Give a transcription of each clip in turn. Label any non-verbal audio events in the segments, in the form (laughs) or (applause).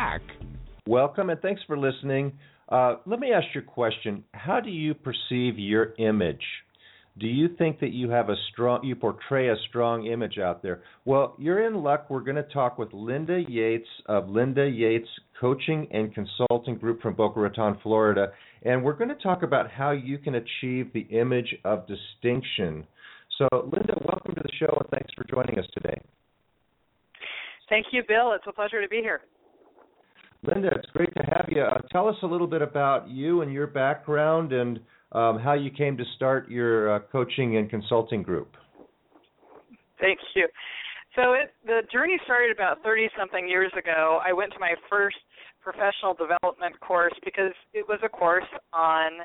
Black. Welcome and thanks for listening. Uh, let me ask you a question. How do you perceive your image? Do you think that you have a strong, you portray a strong image out there? Well, you're in luck. We're going to talk with Linda Yates of Linda Yates Coaching and Consulting Group from Boca Raton, Florida, and we're going to talk about how you can achieve the image of distinction. So, Linda, welcome to the show and thanks for joining us today. Thank you, Bill. It's a pleasure to be here. Linda, it's great to have you. Uh, tell us a little bit about you and your background and um, how you came to start your uh, coaching and consulting group. Thank you. So it, the journey started about 30 something years ago. I went to my first professional development course because it was a course on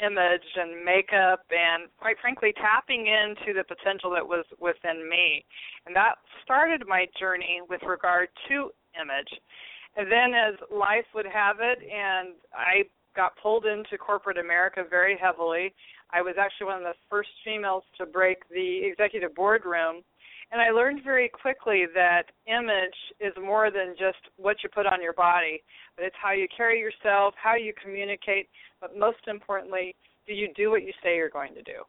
image and makeup and quite frankly tapping into the potential that was within me. And that started my journey with regard to image. And then, as life would have it, and I got pulled into corporate America very heavily. I was actually one of the first females to break the executive boardroom. And I learned very quickly that image is more than just what you put on your body, but it's how you carry yourself, how you communicate, but most importantly, do you do what you say you're going to do?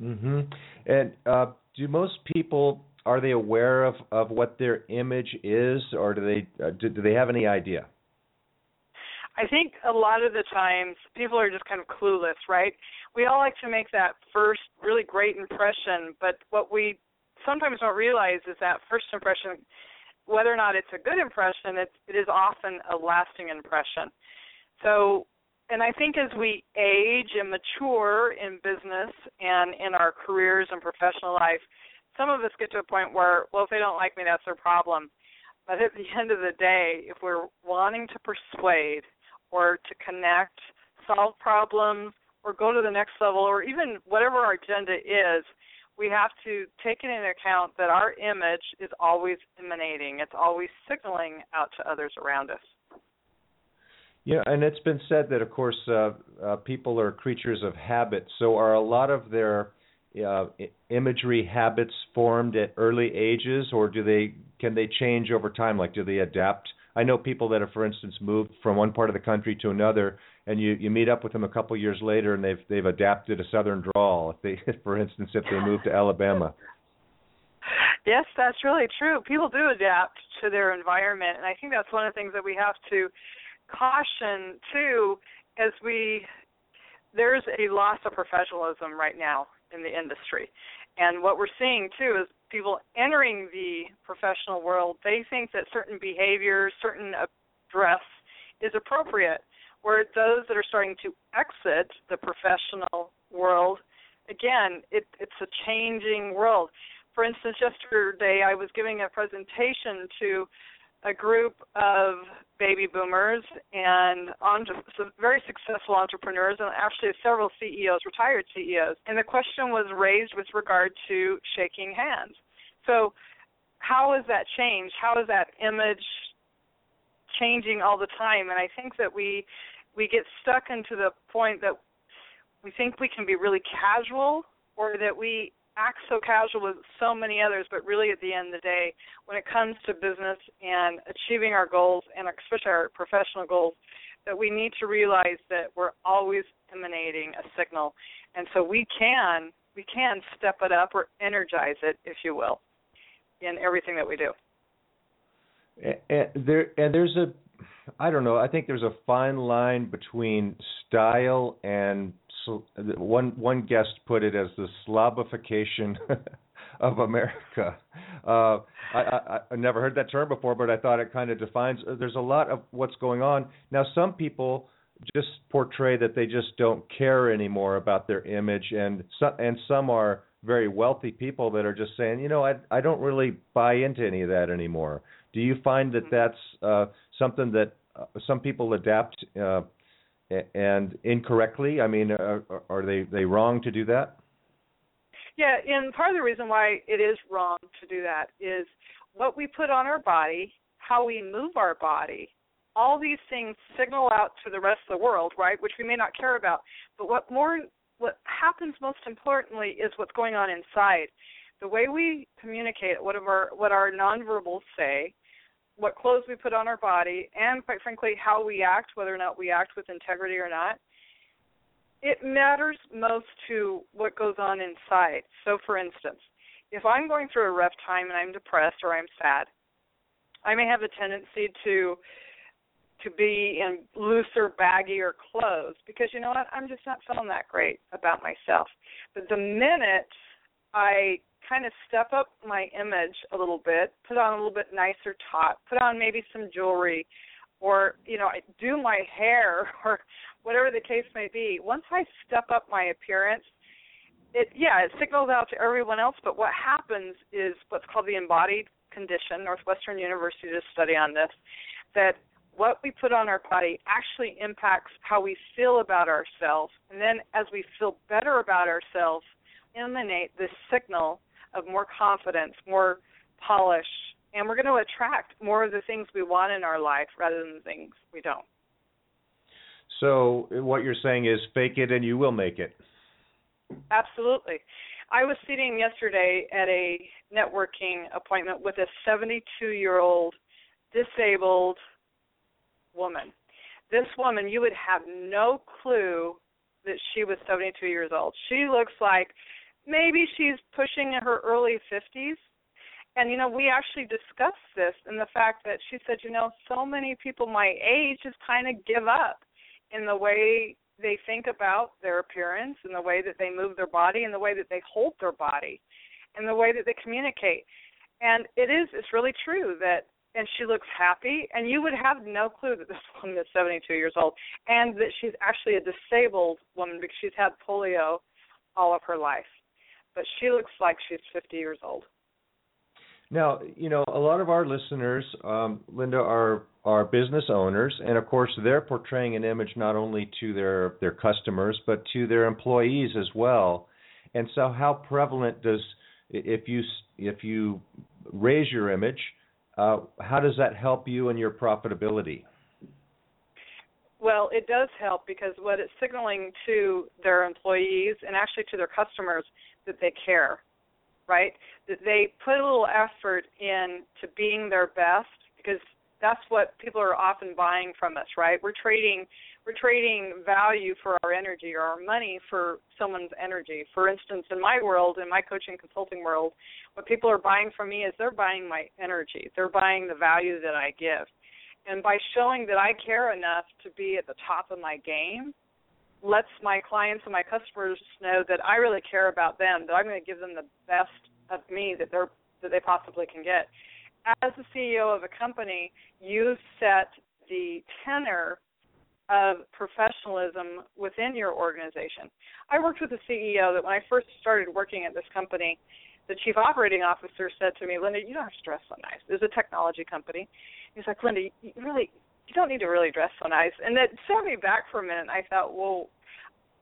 Mhm. And uh, do most people are they aware of of what their image is, or do they uh, do, do they have any idea? I think a lot of the times people are just kind of clueless, right? We all like to make that first really great impression, but what we sometimes don't realize is that first impression, whether or not it's a good impression, it, it is often a lasting impression. So, and I think as we age and mature in business and in our careers and professional life, some of us get to a point where, well, if they don't like me, that's their problem. But at the (laughs) end of the day, if we're wanting to persuade or to connect, solve problems, or go to the next level, or even whatever our agenda is, we have to take into account that our image is always emanating. It's always signaling out to others around us. Yeah, and it's been said that, of course, uh, uh, people are creatures of habit. So, are a lot of their uh, imagery habits formed at early ages, or do they can they change over time? Like, do they adapt? I know people that have, for instance, moved from one part of the country to another, and you you meet up with them a couple years later, and they've they've adapted a southern drawl. If they, (laughs) for instance, if they moved to Alabama. (laughs) Yes, that's really true. People do adapt to their environment, and I think that's one of the things that we have to caution too, as we there's a loss of professionalism right now in the industry. And what we're seeing too is people entering the professional world, they think that certain behaviors, certain dress is appropriate. Where those that are starting to exit the professional world, again, it, it's a changing world. For instance, yesterday I was giving a presentation to a group of baby boomers and entre- some very successful entrepreneurs and actually several CEOs, retired CEOs. And the question was raised with regard to shaking hands. So, how has that changed? How is that image changing all the time? And I think that we we get stuck into the point that we think we can be really casual or that we act so casual with so many others, but really at the end of the day, when it comes to business and achieving our goals and especially our professional goals, that we need to realize that we're always emanating a signal, and so we can we can step it up or energize it, if you will, in everything that we do. And there and there's a I don't know. I think there's a fine line between style and one one guest put it as the slobification (laughs) of America. Uh, I, I, I never heard that term before, but I thought it kind of defines. Uh, there's a lot of what's going on now. Some people just portray that they just don't care anymore about their image, and some and some are very wealthy people that are just saying, you know, I I don't really buy into any of that anymore. Do you find that mm-hmm. that's uh, something that uh, some people adapt uh, and incorrectly? I mean, are, uh, are they they wrong to do that? Yeah, and part of the reason why it is wrong to do that is what we put on our body, how we move our body, all these things signal out to the rest of the world, right? Which we may not care about. But what more what happens most importantly is what's going on inside. The way we communicate, what our what our nonverbals say, what clothes we put on our body, and quite frankly, how we act, whether or not we act with integrity or not, it matters most to what goes on inside. So, for instance, if I'm going through a rough time and I'm depressed or I'm sad, I may have a tendency to to be in looser, baggier clothes because you know what? I'm just not feeling that great about myself. But the minute I kind of step up my image a little bit, put on a little bit nicer top, put on maybe some jewelry, or you know, do my hair (laughs) or whatever the case may be. Once I step up my appearance, it yeah, it signals out to everyone else. But what happens is what's called the embodied condition. Northwestern University did a study on this. That what we put on our body actually impacts how we feel about ourselves. And then as we feel better about ourselves, emanate this signal of more confidence, more polish, and we're going to attract more of the things we want in our life rather than the things we don't. So what you're saying is fake it and you will make it. Absolutely. I was sitting yesterday at a networking appointment with a 72 year old disabled woman. This woman, you would have no clue that she was 72 years old. She looks like maybe she's pushing in her early 50s. And you know, we actually discussed this and the fact that she said, you know, so many people my age just kind of give up in the way they think about their appearance, in the way that they move their body, in the way that they hold their body, in the way that they communicate. And it is it's really true that and she looks happy and you would have no clue that this (laughs) woman is 72 years old and that she's actually a disabled woman because she's had polio all of her life but she looks like she's 50 years old now you know a lot of our listeners um, linda are are business owners and of course they're portraying an image not only to their their customers but to their employees as well and so how prevalent does if you if you raise your image uh, how does that help you and your profitability? Well, it does help because what it's signaling to their employees and actually to their customers that they care, right? That they put a little effort in to being their best because that's what people are often buying from us, right? We're trading we're trading value for our energy or our money for someone's energy. For instance, in my world, in my coaching consulting world, what people are buying from me is they're buying my energy. They're buying the value that I give. And by showing that I care enough to be at the top of my game, lets my clients and my customers know that I really care about them, that I'm going to give them the best of me that they're that they possibly can get. As the CEO of a company, you set the tenor of professionalism within your organization. I worked with a CEO that when I first started working at this company, the chief operating officer said to me, Linda, you don't have to dress so nice. It's a technology company. He's like, Linda, you really, you don't need to really dress so nice. And that set me back for a minute. I thought, well,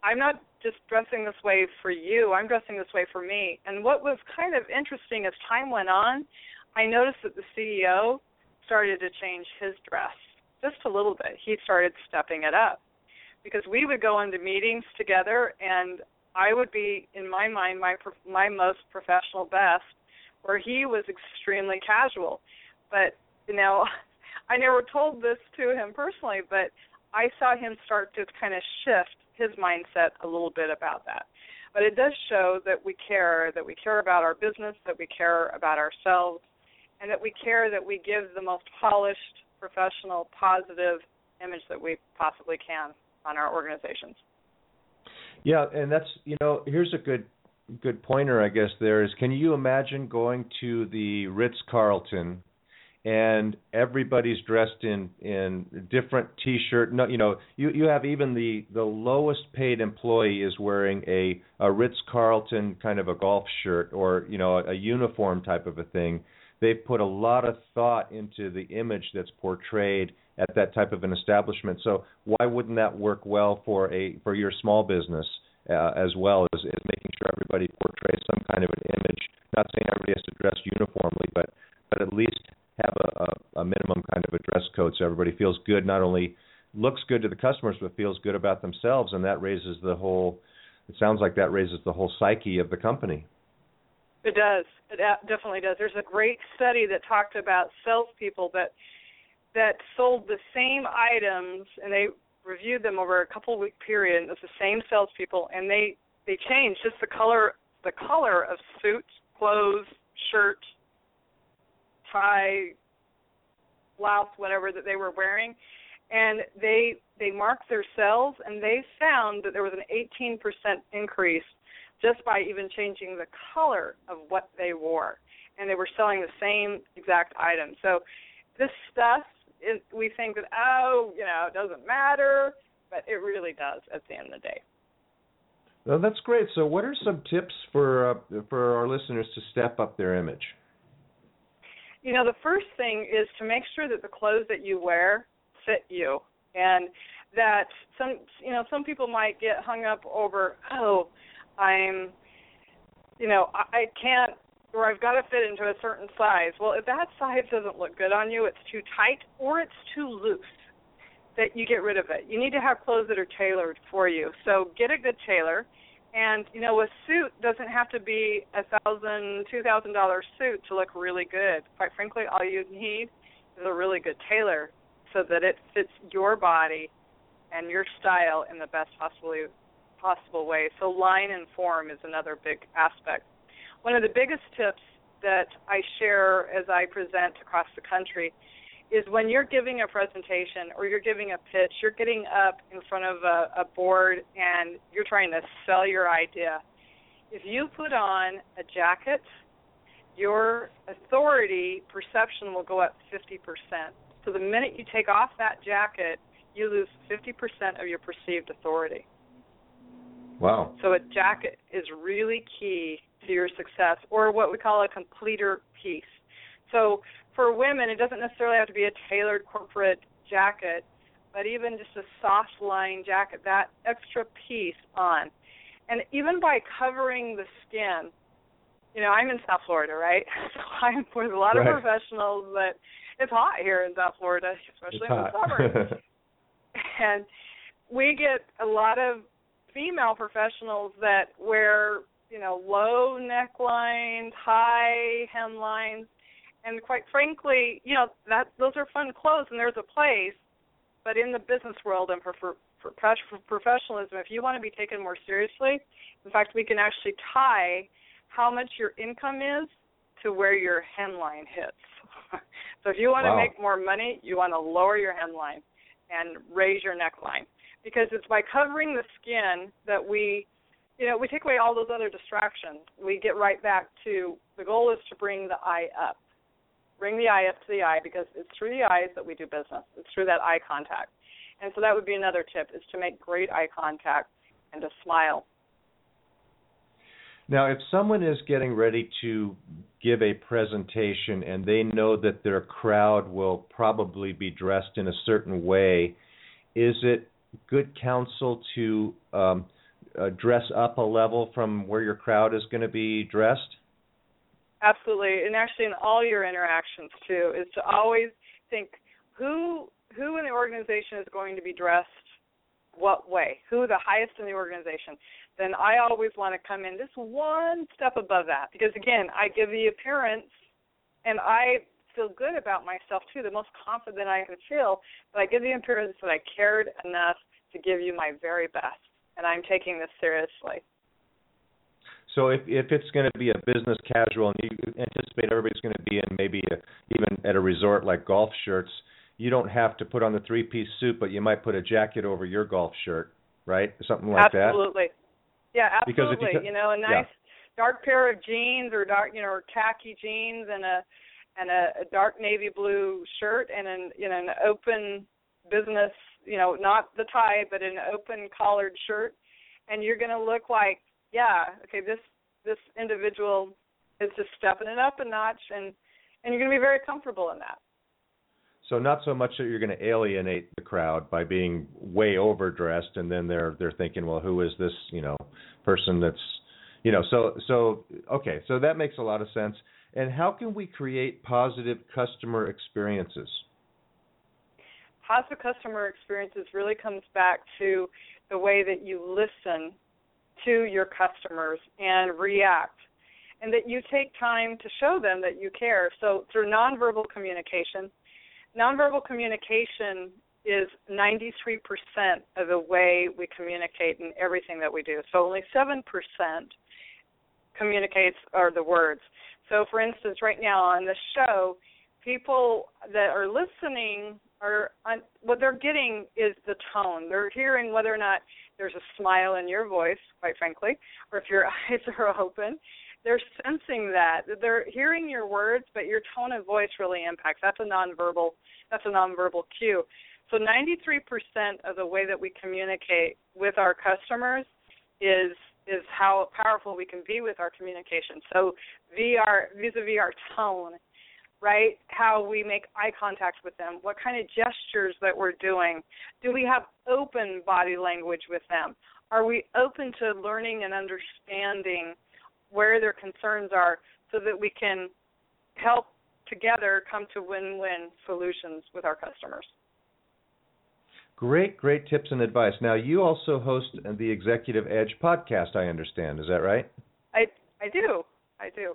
I'm not just dressing this way for you. I'm dressing this way for me. And what was kind of interesting as time went on, I noticed that the CEO started to change his dress just a little bit. He started stepping it up because we would go into meetings together and I would be, in my mind, my my most professional best, where he was extremely casual. But you know, I never told this to him personally, but I saw him start to kind of shift his mindset a little bit about that. But it does show that we care, that we care about our business, that we care about ourselves, and that we care that we give the most polished, professional, positive image that we possibly can on our organizations. Yeah, and that's you know here's a good good pointer I guess there is can you imagine going to the Ritz Carlton and everybody's dressed in in different t-shirt. No you know you you have even the the lowest paid employee is wearing a a Ritz Carlton kind of a golf shirt or you know a, a uniform type of a thing. They've put a lot of thought into the image that's portrayed at that type of an establishment. So why wouldn't that work well for a for your small business uh, as well as, as making sure everybody portrays some kind of an image? Not saying everybody has to dress uniformly but but at least have a, a, a minimum kind of a dress code so everybody feels good, not only looks good to the customers, but feels good about themselves, and that raises the whole. It sounds like that raises the whole psyche of the company. It does. It definitely does. There's a great study that talked about salespeople that that sold the same items, and they reviewed them over a couple week period. Was the same salespeople, and they they changed just the color the color of suits, clothes, shirt, tie, blouse, whatever that they were wearing, and they they marked their sales, and they found that there was an 18% increase just by even changing the color of what they wore, and they were selling the same exact item. So this stuff, is, we think that oh, you know, it doesn't matter, but it really does at the end of the day. Well, that's great. So, what are some tips for uh, for our listeners to step up their image? You know, the first thing is to make sure that the clothes that you wear fit you, and that some you know some people might get hung up over oh I'm you know I, I can't or I've got to fit into a certain size. Well, if that size doesn't look good on you, it's too tight or it's too loose. That you get rid of it. You need to have clothes that are tailored for you. So get a good tailor and you know, a suit doesn't have to be a thousand, two thousand dollar suit to look really good. Quite frankly, all you need is a really good tailor so that it fits your body and your style in the best possible possible way. So line and form is another big aspect. One of the biggest tips that I share as I present across the country is when you're giving a presentation or you're giving a pitch, you're getting up in front of a, a board and you're trying to sell your idea. If you put on a jacket, your authority perception will go up 50%. So the minute you take off that jacket, you lose 50% of your perceived authority. Wow. So a jacket is really key to your success, or what we call a completer piece. So for women, it doesn't necessarily have to be a tailored corporate jacket, but even just a soft line jacket, that extra piece on. And even by covering the skin, you know, I'm in South Florida, right? (laughs) So I'm with a lot right. of professionals that it's hot here in South Florida, especially it's in the summer. (laughs) and we get a lot of female professionals that wear, you know, low necklines, high hemlines, and quite frankly, you know that those are fun clothes and there's a place, but in the business world and for, for, for professionalism, if you want to be taken more seriously, in fact, we can actually tie how much your income is to where your hemline hits. (laughs) so if you want wow. to make more money, you want to lower your hemline and raise your neckline because it's by covering the skin that we you know we take away all those other distractions we get right back to the goal is to bring the eye up bring the eye up to the eye because it's through the eyes that we do business. It's through that eye contact. And so that would be another tip is to make great eye contact and to smile. Now, if someone is getting ready to give a presentation and they know that their crowd will probably be dressed in a certain way, is it good counsel to um, uh, dress up a level from where your crowd is going to be dressed? Absolutely, and actually in all your interactions too, is to always think who who in the organization is going to be dressed what way, who the highest in the organization. Then I always want to come in just one step above that because again, I give the appearance, and I feel good about myself too, the most confident I can feel. But I give the appearance that I cared enough to give you my very best, and I'm taking this seriously. So if if it's going to be a business casual and you anticipate everybody's going to be in maybe a, even at a resort like golf shirts, you don't have to put on the three piece suit, but you might put a jacket over your golf shirt, right? Something like absolutely. that. Absolutely. Yeah, absolutely. Because if You, you, know, a nice yeah. dark pair of jeans or dark, you know, or khaki jeans and a and a, a dark navy blue shirt and an you know an open business you know not the tie but an open collared shirt and you're going to look like yeah okay this this individual is just stepping it up a notch and and you're going to be very comfortable in that so not so much that you're going to alienate the crowd by being way overdressed, and then they're they're thinking, well, who is this, you know, person that's, you know, so so okay, so that makes a lot of sense. And how can we create positive customer experiences? Positive customer experiences really comes back to the way that you listen to your customers and react and that you take time to show them that you care. So through nonverbal communication, nonverbal communication is 93% of the way we communicate in everything that we do. So only 7% communicates are the words. So for instance, right now on the show, people that are listening are what they're getting is the tone. They're hearing whether or not there's a smile in your voice, quite frankly, or if your (laughs) eyes are open. They're sensing that. They're hearing your words but your tone of voice really impacts. That's a nonverbal that's a nonverbal cue. So 93% of the way that we communicate with our customers is is how powerful we can be with our communication. So VR vis-a-vis our tone right how we make eye contact with them what kind of gestures that we're doing do we have open body language with them are we open to learning and understanding where their concerns are so that we can help together come to win-win solutions with our customers. Great, great tips and advice. Now, you also host the Executive Edge podcast, I understand. Is that right? I I do. I do.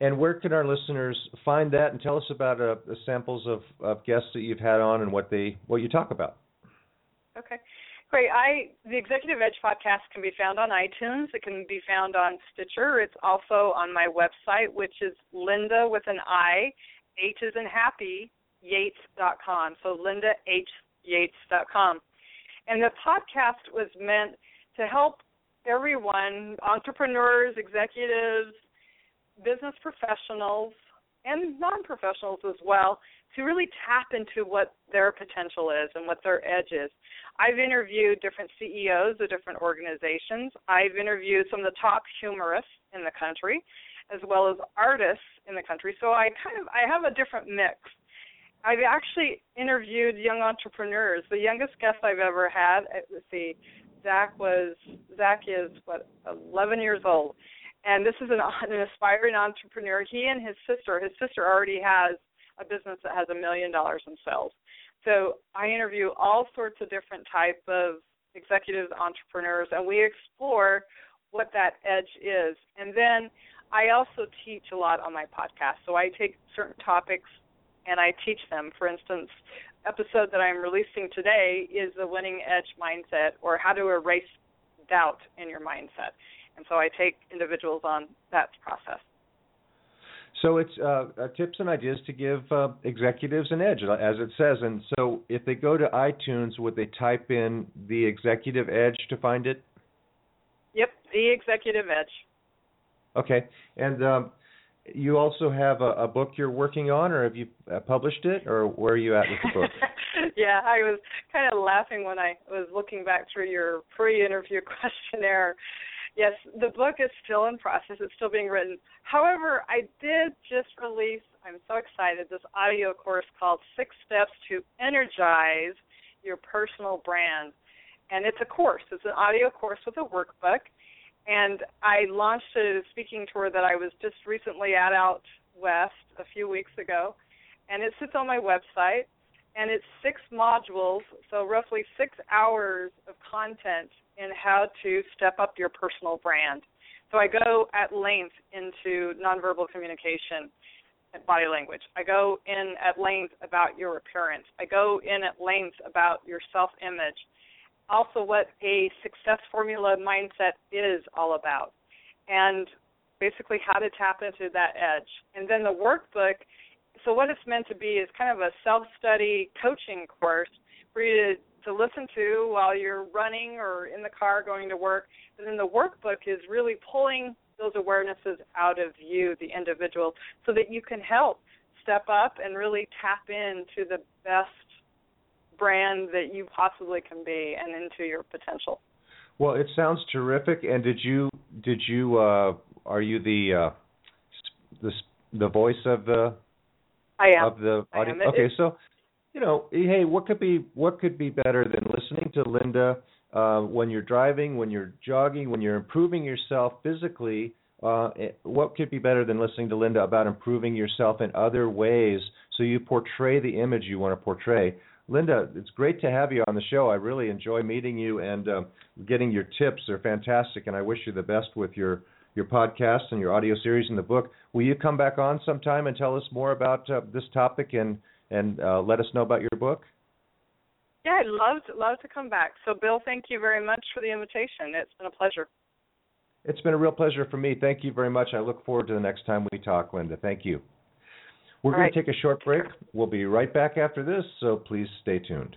And where can our listeners find that? And tell us about uh, the samples of, of guests that you've had on and what they what you talk about. Okay. Great. I the Executive Edge podcast can be found on iTunes. It can be found on Stitcher. It's also on my website, which is Linda with an I, H is in happy, Yates.com. So Linda H Yates.com. And the podcast was meant to help everyone, entrepreneurs, executives, business professionals, and non professionals as well, to really tap into what their potential is and what their edge is. I've interviewed different CEOs of different organizations. I've interviewed some of the top humorists in the country, as well as artists in the country. So I kind of I have a different mix. I've actually interviewed young entrepreneurs. The youngest guest I've ever had, uh, let's see, Zach was Zach is what 11 years old, and this is an, an aspiring entrepreneur. He and his sister, his sister already has a business that has a million dollars in sales. So I interview all sorts of different type of executives, entrepreneurs, and we explore what that edge is. And then I also teach a lot on my podcast. So I take certain topics and I teach them. For instance, episode that I'm releasing today is the winning edge mindset or how to erase doubt in your mindset. And so I take individuals on that process. So it's uh, uh, tips and ideas to give uh, executives an edge, as it says. And so if they go to iTunes, would they type in the Executive Edge to find it? Yep, the Executive Edge. Okay, and um, you also have a, a, book you're working on, or have you uh, published it, or where are you at with the book? (laughs) yeah, I was kind of laughing when I was looking back through your pre-interview (laughs) questionnaire Yes, the book is still in process. It's still being written. However, I did just release, I'm so excited, this audio course called Six Steps to Energize Your Personal Brand. And it's a course, it's an audio course with a workbook. And I launched a speaking tour that I was just recently at out west a few weeks ago. And it sits on my website. And it's six modules, so roughly six hours of content in how to step up your personal brand. So I go at length into nonverbal communication and body language. I go in at length about your appearance. I go in at length about your self image. Also, what a success formula mindset is all about. And basically, how to tap into that edge. And then the workbook so, what it's meant to be is kind of a self study coaching course for you to to listen to while you're running or in the car going to work. And then the workbook is really pulling those awarenesses out of you, the individual, so that you can help step up and really tap into the best brand that you possibly can be and into your potential. Well, it sounds terrific. And did you did you uh, are you the uh, the the voice of the I am of the audience? Okay, so you know, hey, what could be what could be better than listening to Linda uh, when you're driving, when you're jogging, when you're improving yourself physically? Uh, what could be better than listening to Linda about improving yourself in other ways so you portray the image you want to portray? Linda, it's great to have you on the show. I really enjoy meeting you and uh, getting your tips. They're fantastic, and I wish you the best with your your podcast and your audio series and the book. Will you come back on sometime and tell us more about uh, this topic and and uh, let us know about your book? Yeah, I'd love to, love to come back. So, Bill, thank you very much for the invitation. It's been a pleasure. It's been a real pleasure for me. Thank you very much. I look forward to the next time we talk, Linda. Thank you. We're All going right. to take a short break. We'll be right back after this, so please stay tuned.